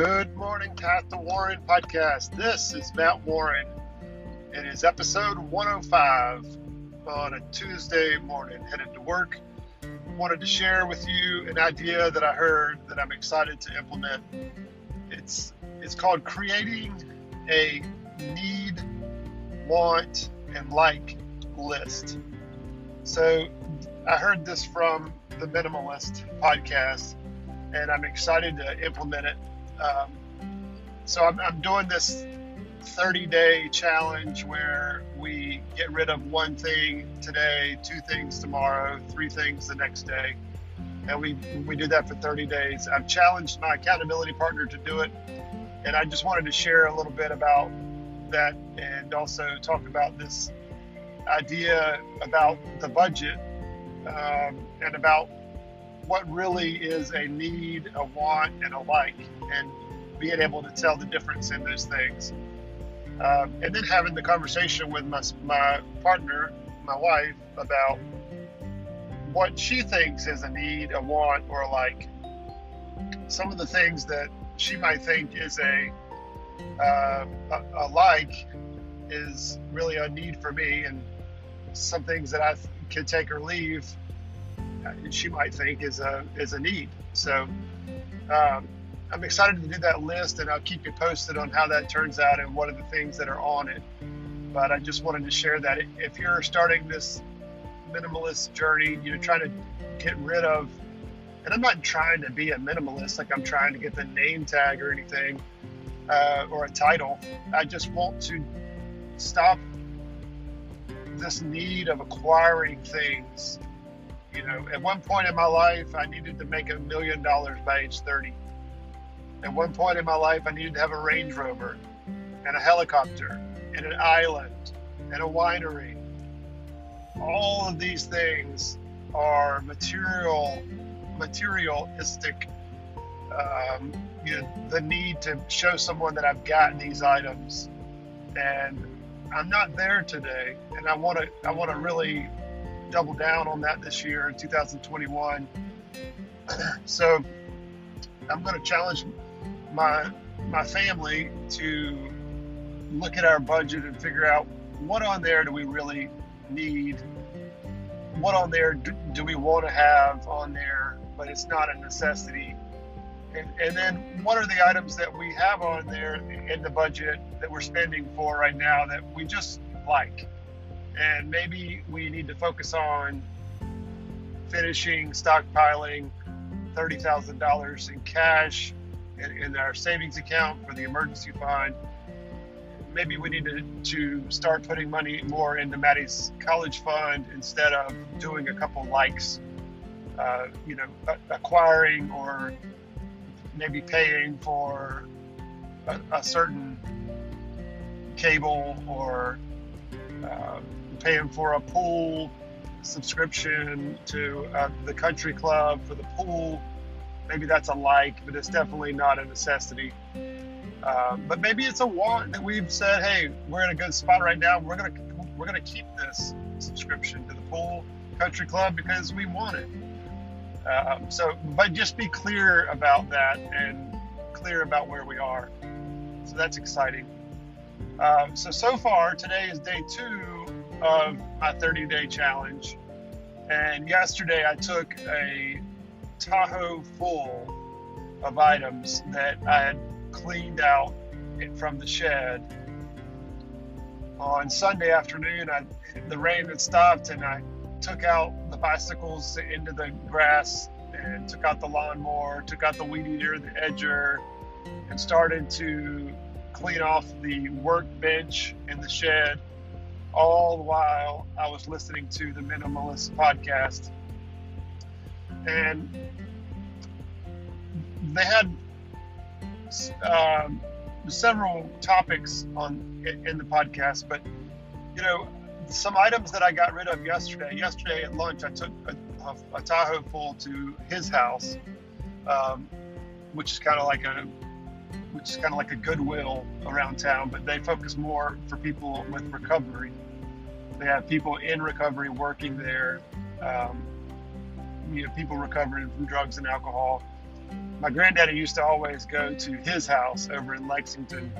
Good morning, Path to Warren podcast. This is Matt Warren. It is episode 105 on a Tuesday morning, headed to work. Wanted to share with you an idea that I heard that I'm excited to implement. It's it's called creating a need, want, and like list. So I heard this from the Minimalist podcast, and I'm excited to implement it. Um, so I'm, I'm doing this 30 day challenge where we get rid of one thing today, two things tomorrow, three things the next day. And we, we do that for 30 days. I've challenged my accountability partner to do it. And I just wanted to share a little bit about that and also talk about this idea about the budget um, and about what really is a need, a want, and a like, and being able to tell the difference in those things. Um, and then having the conversation with my, my partner, my wife, about what she thinks is a need, a want, or like. Some of the things that she might think is a, uh, a, a like is really a need for me, and some things that I can take or leave, uh, she might think is a is a need. So um, I'm excited to do that list, and I'll keep you posted on how that turns out and what are the things that are on it. But I just wanted to share that if you're starting this minimalist journey, you know, trying to get rid of, and I'm not trying to be a minimalist, like I'm trying to get the name tag or anything, uh, or a title. I just want to stop this need of acquiring things. You know, at one point in my life, I needed to make a million dollars by age 30. At one point in my life, I needed to have a Range Rover and a helicopter and an island and a winery. All of these things are material, materialistic. Um, you know, the need to show someone that I've got these items, and I'm not there today, and I want to I want to really double down on that this year in 2021. so I'm going to challenge my my family to look at our budget and figure out what on there do we really need, what on there do, do we want to have on there, but it's not a necessity and, and then what are the items that we have on there in the budget that we're spending for right now that we just like? And maybe we need to focus on finishing stockpiling $30,000 in cash in, in, our savings account for the emergency fund. Maybe we need to, to start putting money more into Maddie's college fund instead of doing a couple likes, uh, you know, acquiring or maybe paying for a, a certain cable or uh, paying for a pool subscription to uh, the country club for the pool. Maybe that's a like, but it's definitely not a necessity. Um, but maybe it's a want that we've said, hey, we're in a good spot right now. We're gonna we're gonna keep this subscription to the pool country club because we want it. Um, so, but just be clear about that and clear about where we are. So that's exciting. Um, so, so far, today is day two of my 30 day challenge. And yesterday I took a Tahoe full of items that I had cleaned out from the shed. On Sunday afternoon, I, the rain had stopped and I took out the bicycles into the grass and took out the lawnmower, took out the weed eater, the edger, and started to clean off the workbench in the shed. All the while I was listening to the Minimalist podcast. And they had um, several topics on in the podcast, but you know, some items that I got rid of yesterday. Yesterday at lunch, I took a, a, a Tahoe full to his house, um, which is kind of like a which is kind of like a Goodwill around town, but they focus more for people with recovery. They have people in recovery working there, um, you know, people recovering from drugs and alcohol. my granddaddy used to always go to his house over in Lexington,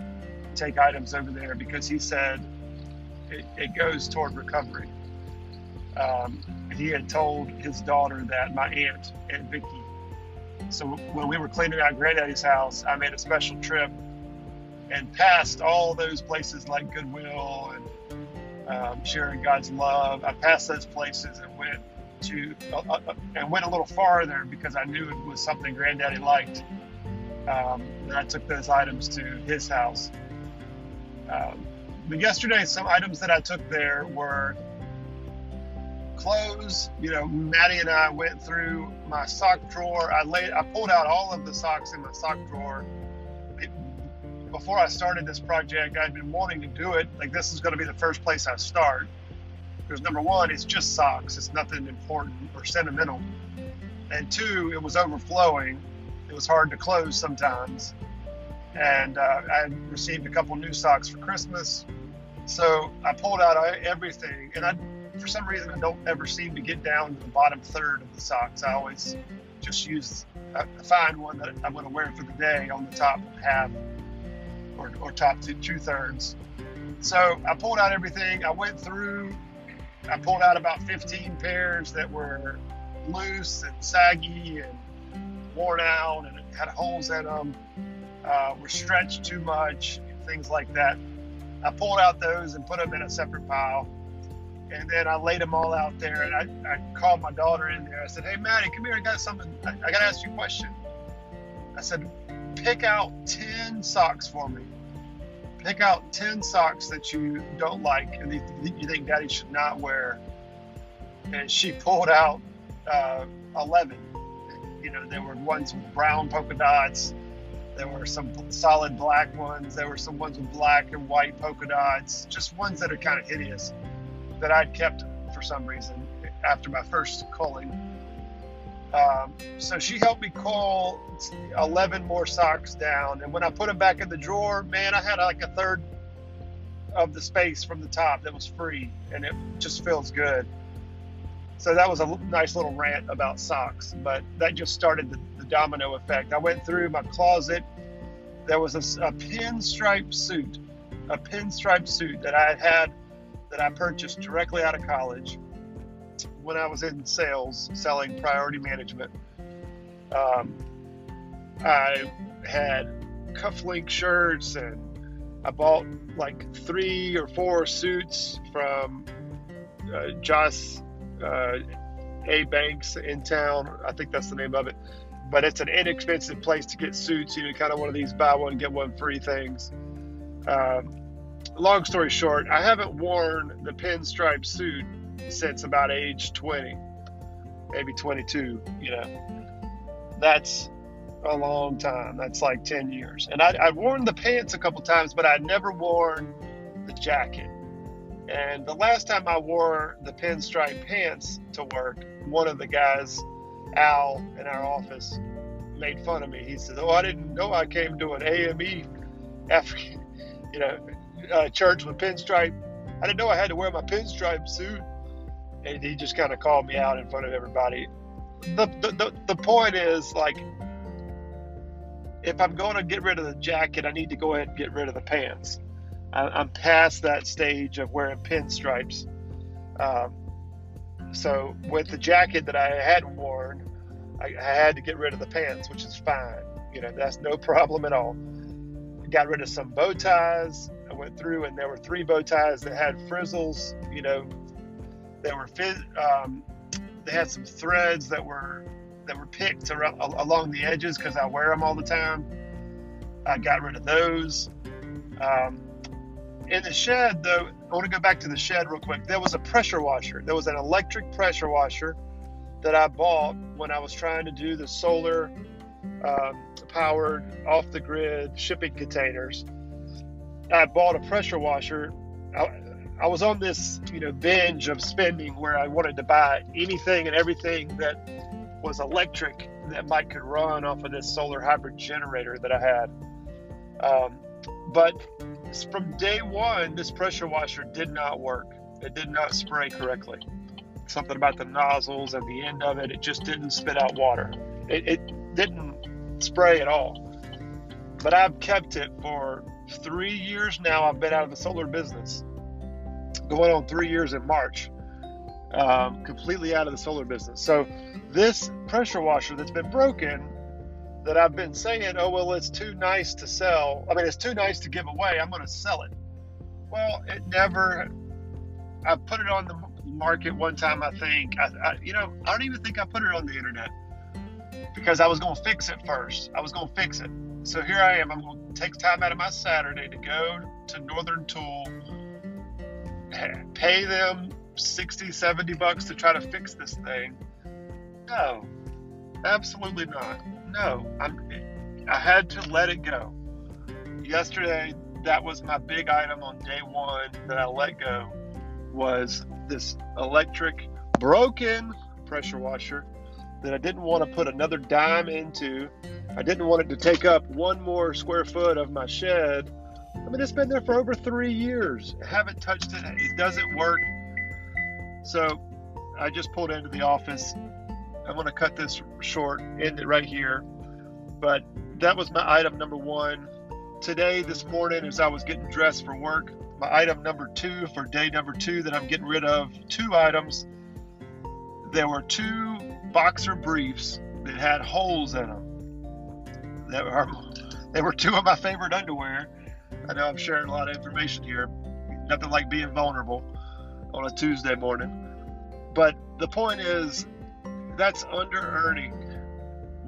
take items over there because he said it, it goes toward recovery. Um, he had told his daughter that my aunt, Aunt Vicky. So when we were cleaning out Granddaddy's house, I made a special trip and passed all those places like Goodwill and um, sharing God's love. I passed those places and went to uh, uh, and went a little farther because I knew it was something Granddaddy liked. Um, and I took those items to his house. Um, but yesterday, some items that I took there were clothes. You know, Maddie and I went through my sock drawer. I laid, I pulled out all of the socks in my sock drawer. Before I started this project, I'd been wanting to do it. Like this is going to be the first place I start. Because number one, it's just socks. It's nothing important or sentimental. And two, it was overflowing. It was hard to close sometimes. And uh, I received a couple new socks for Christmas. So I pulled out everything, and I for some reason, I don't ever seem to get down to the bottom third of the socks. I always just use a, find one that I'm going to wear for the day on the top half or, or top two thirds. So I pulled out everything. I went through. I pulled out about 15 pairs that were loose and saggy and worn out and had holes in them. Uh, were stretched too much, things like that. I pulled out those and put them in a separate pile and then I laid them all out there. And I, I called my daughter in there. I said, Hey, Maddie, come here. I got something. I, I got to ask you a question. I said, Pick out 10 socks for me. Pick out 10 socks that you don't like and you think daddy should not wear. And she pulled out uh, 11. You know, there were ones with brown polka dots. There were some solid black ones. There were some ones with black and white polka dots, just ones that are kind of hideous that I'd kept for some reason after my first culling. Um, so she helped me call 11 more socks down. And when I put them back in the drawer, man, I had like a third of the space from the top that was free and it just feels good. So that was a nice little rant about socks, but that just started the, the domino effect. I went through my closet. There was a, a pinstripe suit, a pinstripe suit that I had had that I purchased directly out of college when I was in sales, selling priority management. Um, I had cufflink shirts and I bought like three or four suits from uh, Josh uh, A. Banks in town. I think that's the name of it. But it's an inexpensive place to get suits. You know, kind of one of these buy one, get one free things. Um, long story short, I haven't worn the pinstripe suit since about age 20, maybe 22. You know, that's a long time. That's like 10 years. And I, I've worn the pants a couple times, but I'd never worn the jacket. And the last time I wore the pinstripe pants to work, one of the guys, Al, in our office, made fun of me. He said, "Oh, I didn't know I came to an AME African, you know, uh, church with pinstripe. I didn't know I had to wear my pinstripe suit. And he just kind of called me out in front of everybody. The, the, the, the point is, like, if I'm going to get rid of the jacket, I need to go ahead and get rid of the pants. I, am past that stage of wearing pinstripes. Um, so with the jacket that I had worn, I, I, had to get rid of the pants, which is fine. You know, that's no problem at all. Got rid of some bow ties, I went through and there were three bow ties that had frizzles. You know, they were um, they had some threads that were that were picked around, along the edges because I wear them all the time. I got rid of those. Um, in the shed, though, I want to go back to the shed real quick. There was a pressure washer. There was an electric pressure washer that I bought when I was trying to do the solar um, powered off the grid shipping containers I bought a pressure washer. I, I was on this, you know, binge of spending where I wanted to buy anything and everything that was electric that might could run off of this solar hybrid generator that I had. Um, but from day one, this pressure washer did not work. It did not spray correctly. Something about the nozzles at the end of it, it just didn't spit out water. It, it didn't spray at all. But I've kept it for three years now. I've been out of the solar business, going on three years in March, um, completely out of the solar business. So this pressure washer that's been broken, that I've been saying, oh well, it's too nice to sell. I mean, it's too nice to give away. I'm going to sell it. Well, it never. I put it on the market one time. I think. I, I, you know, I don't even think I put it on the internet because I was going to fix it first. I was going to fix it. So here I am. I'm going to take time out of my Saturday to go to Northern Tool, pay them 60, 70 bucks to try to fix this thing. No, absolutely not. No, I'm. I had to let it go. Yesterday, that was my big item on day one that I let go was this electric broken pressure washer that I didn't want to put another dime into. I didn't want it to take up one more square foot of my shed. I mean, it's been there for over three years. I haven't touched it. It doesn't work. So I just pulled into the office. I'm going to cut this short, end it right here. But that was my item number one. Today, this morning, as I was getting dressed for work, my item number two for day number two that I'm getting rid of, two items. There were two boxer briefs that had holes in them. That were, they were two of my favorite underwear. I know I'm sharing a lot of information here. Nothing like being vulnerable on a Tuesday morning. But the point is, that's under earning.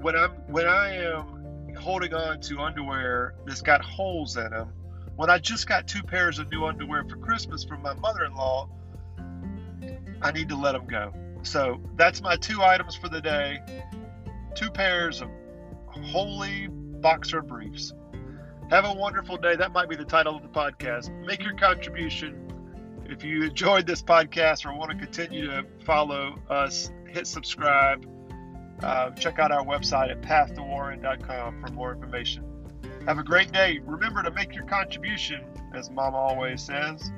When I'm when I am holding on to underwear that's got holes in them, when I just got two pairs of new underwear for Christmas from my mother-in-law, I need to let them go. So that's my two items for the day two pairs of holy boxer briefs. Have a wonderful day. That might be the title of the podcast. Make your contribution. If you enjoyed this podcast or want to continue to follow us, hit subscribe. Uh, check out our website at pathtowarren.com for more information. Have a great day. Remember to make your contribution, as Mama always says.